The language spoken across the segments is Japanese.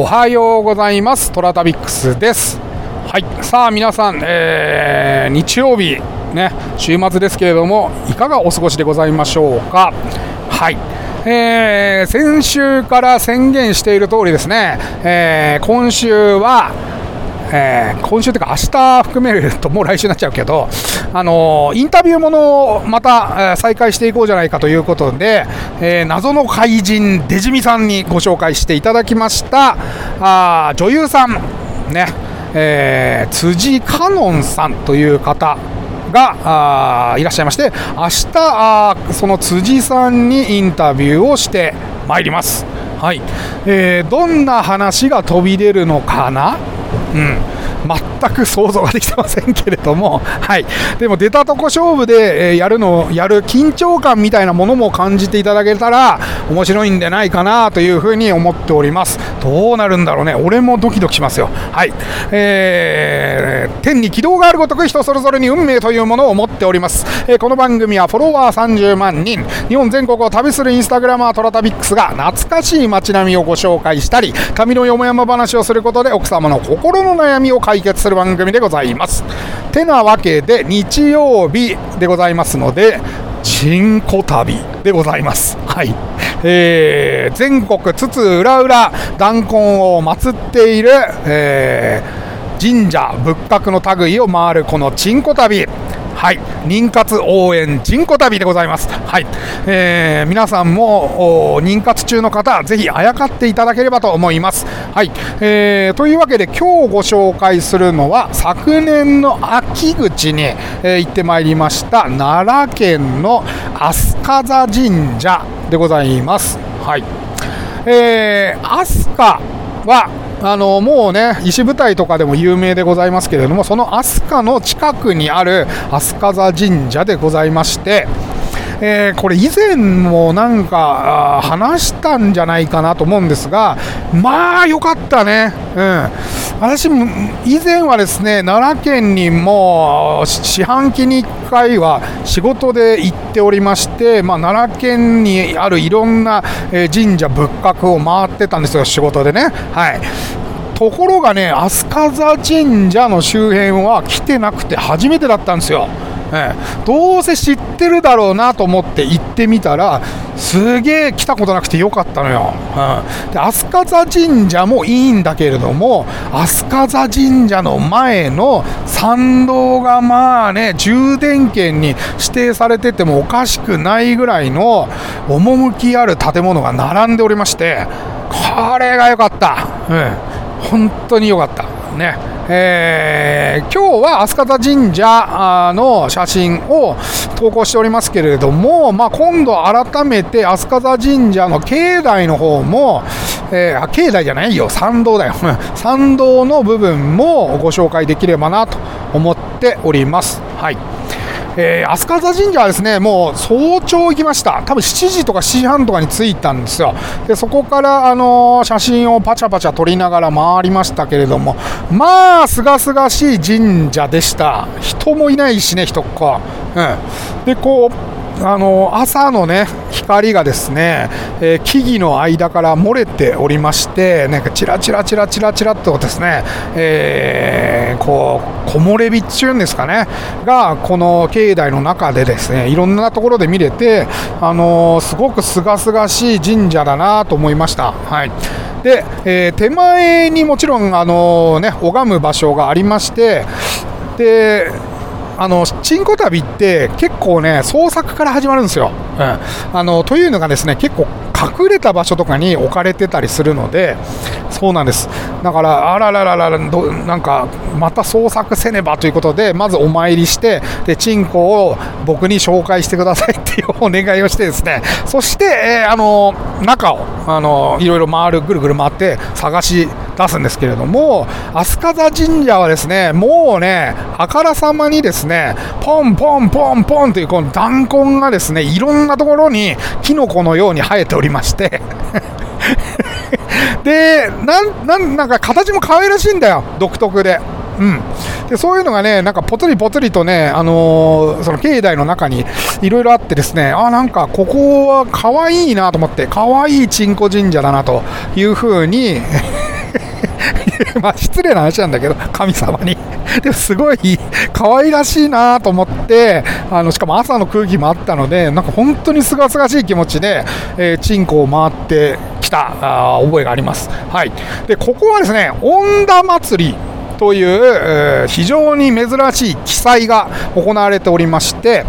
おはようございます。トラタビックスです。はい。さあ皆さん、えー、日曜日ね週末ですけれどもいかがお過ごしでございましょうか？はい。えー、先週から宣言している通りですね、えー、今週はえー、今週というか明日含めるともう来週になっちゃうけど、あのインタビューものをまた、え再開していこうじゃないかということで、えー、謎の怪人デジミさんにご紹介していただきました。あ女優さんね、えー、辻香音さんという方がいらっしゃいまして明日あその辻さんにインタビューをしてまいります。はい、えー、どんな話が飛び出るのかな？うん、全く想像ができてませんけれども、はい、でも出たとこ勝負で、えやるのやる緊張感みたいなものも感じていただけたら面白いんじゃないかなというふうに思っております。どうなるんだろうね。俺もドキドキしますよ。はい、えー、天に軌道があるごとく人それぞれに運命というものを持っております、えー、この番組はフォロワー30万人。日本全国を旅するインスタグラマートラタビックスが懐かしい街並みをご紹介したり髪のよもやま話をすることで奥様の心の悩みを解決する番組でございますてなわけで日曜日でございますのでチンコ旅でございます。はい。えー、全国津々浦々弾痕を祀っている、えー、神社仏閣の類を回るこのチンコ旅。はい、妊活応援人コ旅でございます。はい、えー、皆さんも妊活中の方、ぜひあやかっていただければと思います。はい、えー、というわけで今日ご紹介するのは昨年の秋口に、えー、行ってまいりました奈良県の飛鳥座神社でございます。はい、えー、飛鳥はあのもうね石舞台とかでも有名でございますけれどもその飛鳥の近くにある飛鳥座神社でございましてえー、これ以前もなんか話したんじゃないかなと思うんですがまあ良かったね。うん。私以前はですね奈良県にも四半期に1回は仕事で行っておりまして、まあ、奈良県にあるいろんな神社仏閣を回ってたんですよ仕事でね。はい。ところがね飛鳥座神社の周辺は来てなくて初めてだったんですよ。ええ、どうせ知ってるだろうなと思って行ってみたらすげえ来たことなくてよかったのよ、うん、で飛鳥座神社もいいんだけれども飛鳥座神社の前の参道がまあね充電圏に指定されててもおかしくないぐらいの趣ある建物が並んでおりましてこれが良かった、うん、本当に良かった。ね。えー、今日は飛鳥田神社の写真を投稿しておりますけれども、まあ、今度改めて飛鳥田神社の境内の方も、えー、境内じゃないよ、参道だよ、参道の部分もご紹介できればなと思っております。はい。えー、飛鳥座神社はですねもう早朝行きました、多分7時とか7時半とかに着いたんですよ、でそこから、あのー、写真をパチャパチャ撮りながら回りましたけれども、まあ、すがすがしい神社でした、人もいないしね、人っ子。うん、でこうあの朝のね光がですね、えー、木々の間から漏れておりましてなんかチラチラチラチラチラとですね、えー、こう木漏れ日っていうんですかねがこの境内の中でですねいろんなところで見れてあのー、すごく清々しい神社だなと思いました。はいで、えー、手前にもちろん、あのね、拝む場所がありまして、であのチンコ旅って結構ね創作から始まるんですよ、うん、あのというのがですね結構隠れた場所とかに置かれてたりするのでそうなんです。だからあららららどなんかまた捜索せねばということでまずお参りしてでチンコを僕に紹介してくださいっていうお願いをしてですね。そして、えー、あの中をあのいろいろ回るぐるぐる回って探し出すんですけれども飛鳥座神社はですねもうねあからさまにですねポンポンポンポンというこの弾痕がですねいろんなところにキノコのように生えておりましてでなんなんか形も可愛らしいんだよ独特で。うん、でそういうのがね、なんかぽつりぽつりとね、あのー、その境内の中にいろいろあってですね、あなんかここは可愛いなと思って、可愛いちんこ神社だなというふうに まあ失礼な話なんだけど、神様に。でもすごい可愛らしいなと思って、あのしかも朝の空気もあったので、なんか本当にすがすがしい気持ちで、えー、チンコを回ってきたあ覚えがあります。はい、でここはですね、恩田祭りという、えー、非常に珍しい記載が行われておりまして、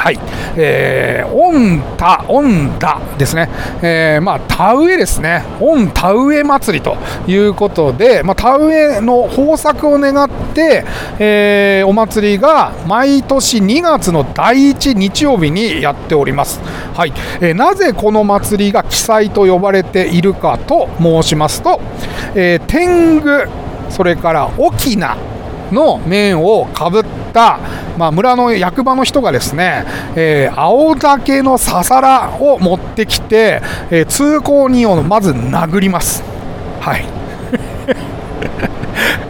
はい、えー、オンタ、オンダですね、えー、まあ、田植えですね、オン田植え祭りということで、まあ、田植えの豊作を願って、えー、お祭りが毎年2月の第1日曜日にやっております。はい、えー、なぜこの祭りが記載と呼ばれているかと申しますと、え、天狗、それから沖縄の面をかぶった、まあ、村の役場の人がですね、えー、青竹のささらを持ってきて、えー、通行人をまず殴ります。はい。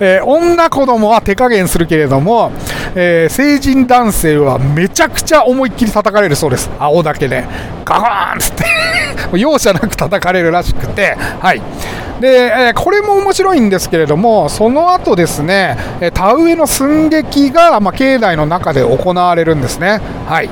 えー、女子供は手加減するけれども、えー、成人男性はめちゃくちゃ思いっきり叩かれるそうです。青竹で。ガガーンっつって 容赦なく叩かれるらしくて、はい。で、えこれも面白いんですけれども、その後ですね、田植えの寸劇が、まあ、境内の中で行われるんですね。はい。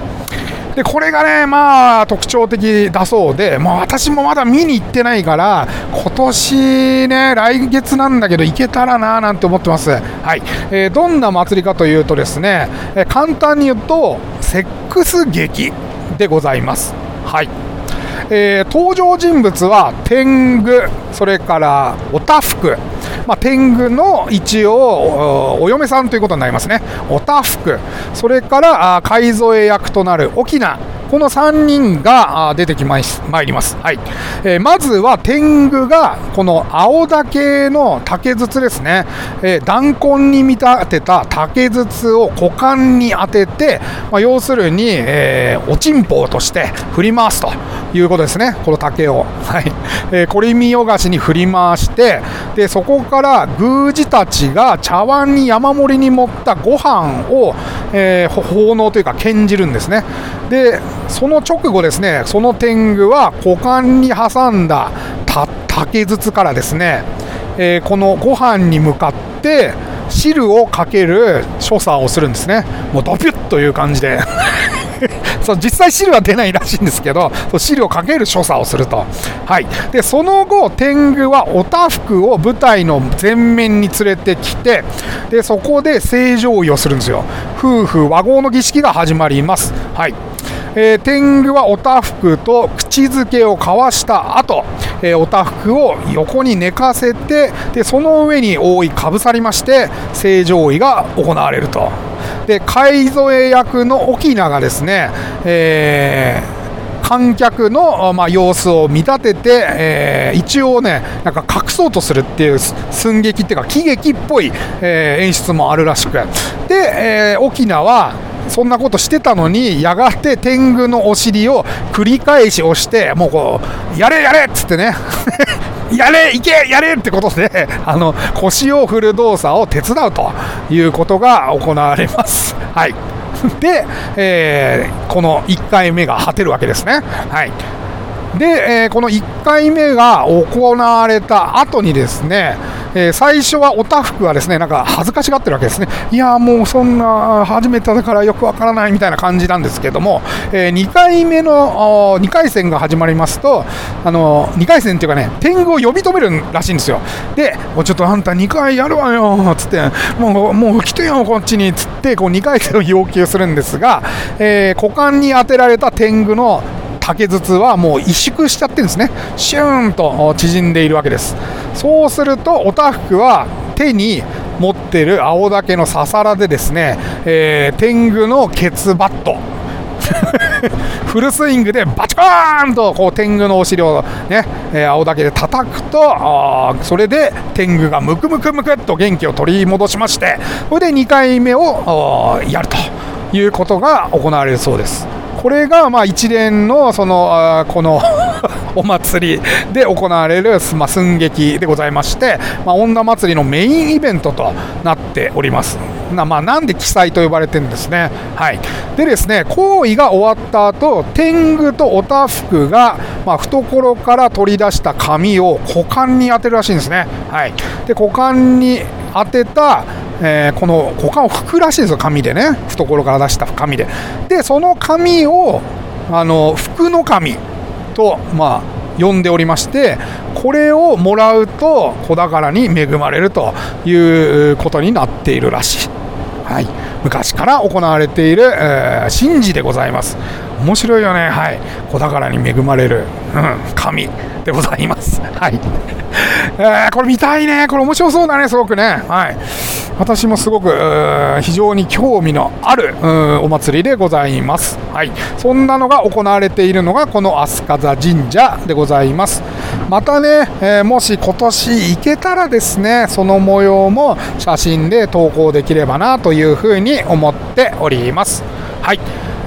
でこれがね、まあ、特徴的だそうで、まあ、私もまだ見に行ってないから、今年ね、来月なんだけど、行けたらななんて思ってます。はい、えー、どんな祭りかというとですね、え、簡単に言うと、セックス劇でございます。はい。えー、登場人物は天狗、それからおたふく、まあ、天狗の一応お嫁さんということになりますね、おたふく、それからあ海添役となる沖縄。この3人が出てきまいります。はい。えー、まずは天狗が、この青竹の竹筒ですね、えー、弾痕に見立てた竹筒を股間に当てて、まあ、要するに、えー、おちんぽうとして振り回すということですね、この竹を。はい。えー、こりみよがしに振り回して、で、そこから宮司たちが茶碗に山盛りに盛ったご飯を、えー、奉納というか献じるんですね。で、その直後ですね、その天狗は股間に挟んだ竹筒からですね、えー、このご飯に向かって汁をかける所作をするんですね。もうドピュッという感じで。そう実際汁は出ないらしいんですけどそう汁をかける所作をすると、はい、でその後天狗はおたふくを舞台の前面に連れてきてでそこで正常位をするんですよ。夫婦和合の儀式が始まります、はい。えー、天狗はおたふくと口づけを交わした後、えー、おたふくを横に寝かせてでその上に覆いかぶさりまして正常位が行われると。で海添役の沖縄がですね、えー観客の、まあ、様子を見立てて、えー、一応ね、なんか隠そうとするっていう寸劇っていうか、喜劇っぽい、えー、演出もあるらしく、で、えー、沖縄はそんなことしてたのに、やがて天狗のお尻を繰り返し押して、もうこう、やれやれっつってね やれいけやれってことで、あの、腰を振る動作を手伝うということが行われます。はい。で、えー、この1回目が果てるわけですね。はい。で、えー、この1回目が行われた後にですね、えー、最初はおたふくはですねなんか恥ずかしがってるわけですね、いやもうそんな初めてだからよくわからないみたいな感じなんですけども、えー、2回目の2回戦が始まりますと、あの2回戦っていうかね、天狗を呼び止めるらしいんですよ、で、もうちょっとあんた2回やるわよつって、もうもう来てよ、こっちにつって、こう2回戦を要求するんですが、えー、股間に当てられた天狗の竹筒はもう萎縮しちゃってるんですね。シューンと縮んでいるわけです。そうするとおたふくは手に持ってる青竹のささらでですね、えー、天狗のケツバット。フルスイングでバチコーンとこう天狗のお尻をね、えー、青竹で叩くとそれで天狗がムクムクムクっと元気を取り戻しましてそれで2回目をやるということが行われるそうです。これがまあ一連のそのこの お祭りで行われる、まあ、寸劇でございまして、まあ、女祭りのメインイベントとなっております。なまあ、なんで記載と呼ばれてるんですね。はい、でですね、行為が終わった後、天狗とおたふくが、まあ、懐から取り出した紙を股間に当てるらしいんですね。はい、で股間に当てた、えー、この股間を拭くらしいんですよ、紙でね、懐から出した紙で。で、その紙をあの服の神と、まあ、呼んでおりましてこれをもらうと子宝に恵まれるということになっているらしい、はい、昔から行われている、えー、神事でございます。面白いよね。はい。子宝に恵まれる、うん、神でございます。はい。えー、これ見たいね。これ面白そうだね。すごくね。はい。私もすごく非常に興味のあるお祭りでございます。はい、そんなのが行われているのがこの飛鳥座神社でございます。またね、えー、もし今年行けたらですね、その模様も写真で投稿できればなというふうに思っております。はい、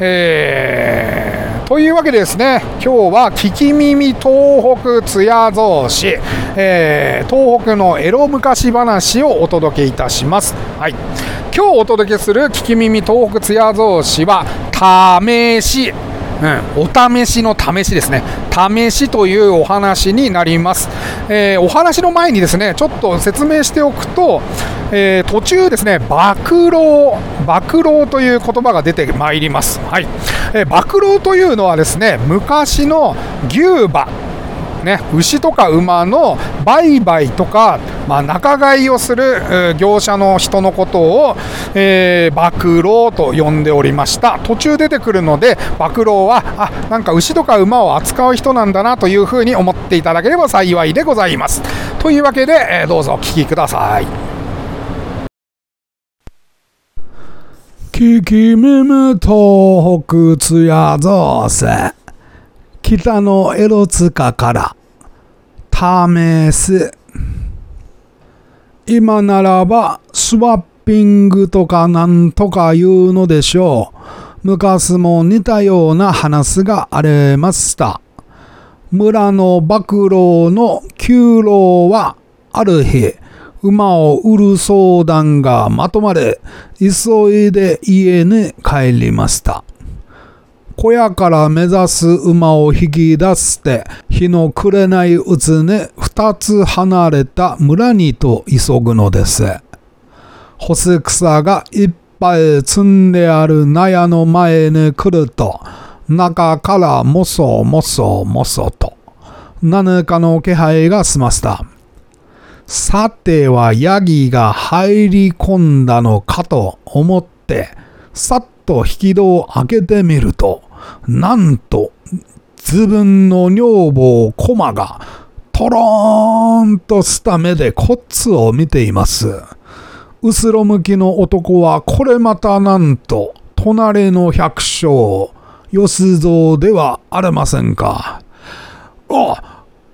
えー。というわけでですね今日は聞き耳東北津屋造市、えー、東北のエロ昔話をお届けいたします、はい、今日お届けする聞き耳東北津屋造市は試し。うん、お試しの試しですね。試しというお話になります。えー、お話の前にですね、ちょっと説明しておくと、えー、途中ですね、暴露、暴露という言葉が出てまいります。はい。えー、暴露というのはですね、昔の牛馬、ね、牛とか馬の売買とか、まあ、仲買をする業者の人のことを、えー、暴露と呼んでおりました。途中出てくるので暴露はあなんか牛とか馬を扱う人なんだなというふうに思っていただければ幸いでございます。というわけで、えー、どうぞお聞きください。聞き耳東北津屋造成北の江戸塚から試す今ならばスワッピングとかなんとか言うのでしょう。昔も似たような話がありました。村の暴露の旧老はある日馬を売る相談がまとまれ急いで家に帰りました。小屋から目指す馬を引き出して日の暮れないうちに二つ離れた村にと急ぐのです。干す草がいっぱい積んである納屋の前に来ると中からもそもそもそと何かの気配がしました。さてはヤギが入り込んだのかと思ってさっと引き戸を開けてみるとなんと、自分の女房コマが、とろーんとした目でこっちを見ています。後ろ向きの男はこれまたなんと、隣の百姓、吉蔵ではありませんか。お、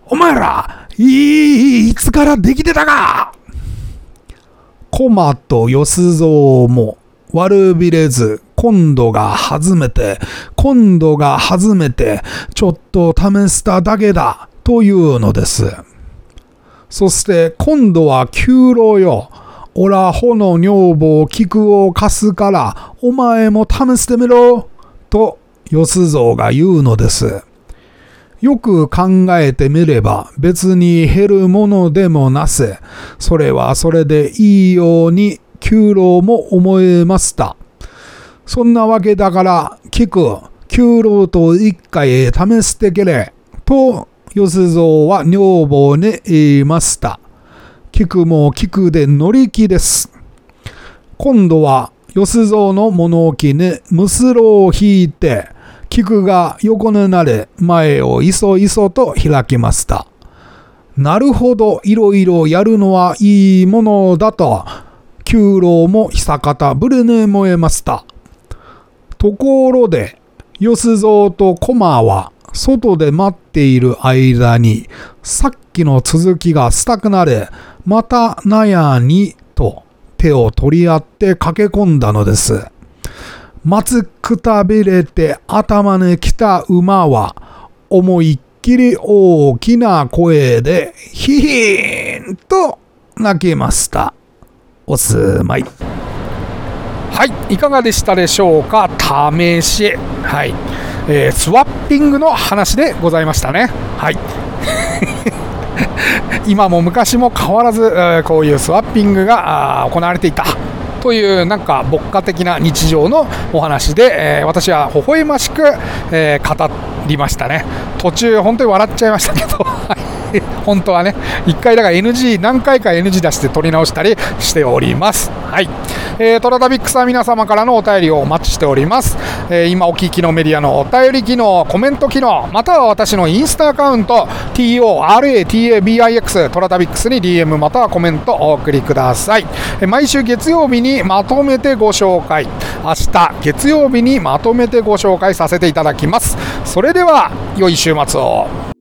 お前ら、いい、いつからできてたかコマと吉蔵も悪びれず今度が初めて、今度が初めて、ちょっと試しただけだ、というのです。そして今度は給料よ。おらほの女房菊を貸すから、お前も試してみろ、と、吉蔵が言うのです。よく考えてみれば別に減るものでもなせ、それはそれでいいように給料も思えました。そんなわけだから、聞く、給料と一回試してけれ、と、吉蔵は女房に言いました。聞くも聞くで乗り気です。今度は吉蔵の物置にむすろを引いて、菊が横になれ前をいそいそと開きました。なるほど、いろいろやるのはいいものだと、給料も久方ぶれに燃えました。ところで、吉蔵と駒は外で待っている間に、さっきの続きがしたくなれ、また納屋にと手を取り合って駆け込んだのです。松くたびれて頭に来た馬は、思いっきり大きな声で、ヒヒーンと泣きました。おすまい。はい、いかがでしたでしょうか、試し、はい。えースワッピングの話でございましたね。はい。今も昔も変わらず、こういうスワッピングが行われていた。というなんか牧歌的な日常のお話で、え私は微笑ましく、え語りましたね。途中本当に笑っちゃいましたけど。本当はね1回だから NG 何回か NG 出して撮り直したりしております。はい、えートラタビックスは皆様からのお便りをお待ちしております、えー今お聞きのメディアのお便り機能コメント機能または私のインスタアカウント TORATABIX トラタビックスに DM またはコメントお送りください。えー毎週月曜日にまとめてご紹介。明日月曜日にまとめてご紹介させていただきます。それでは良い週末を。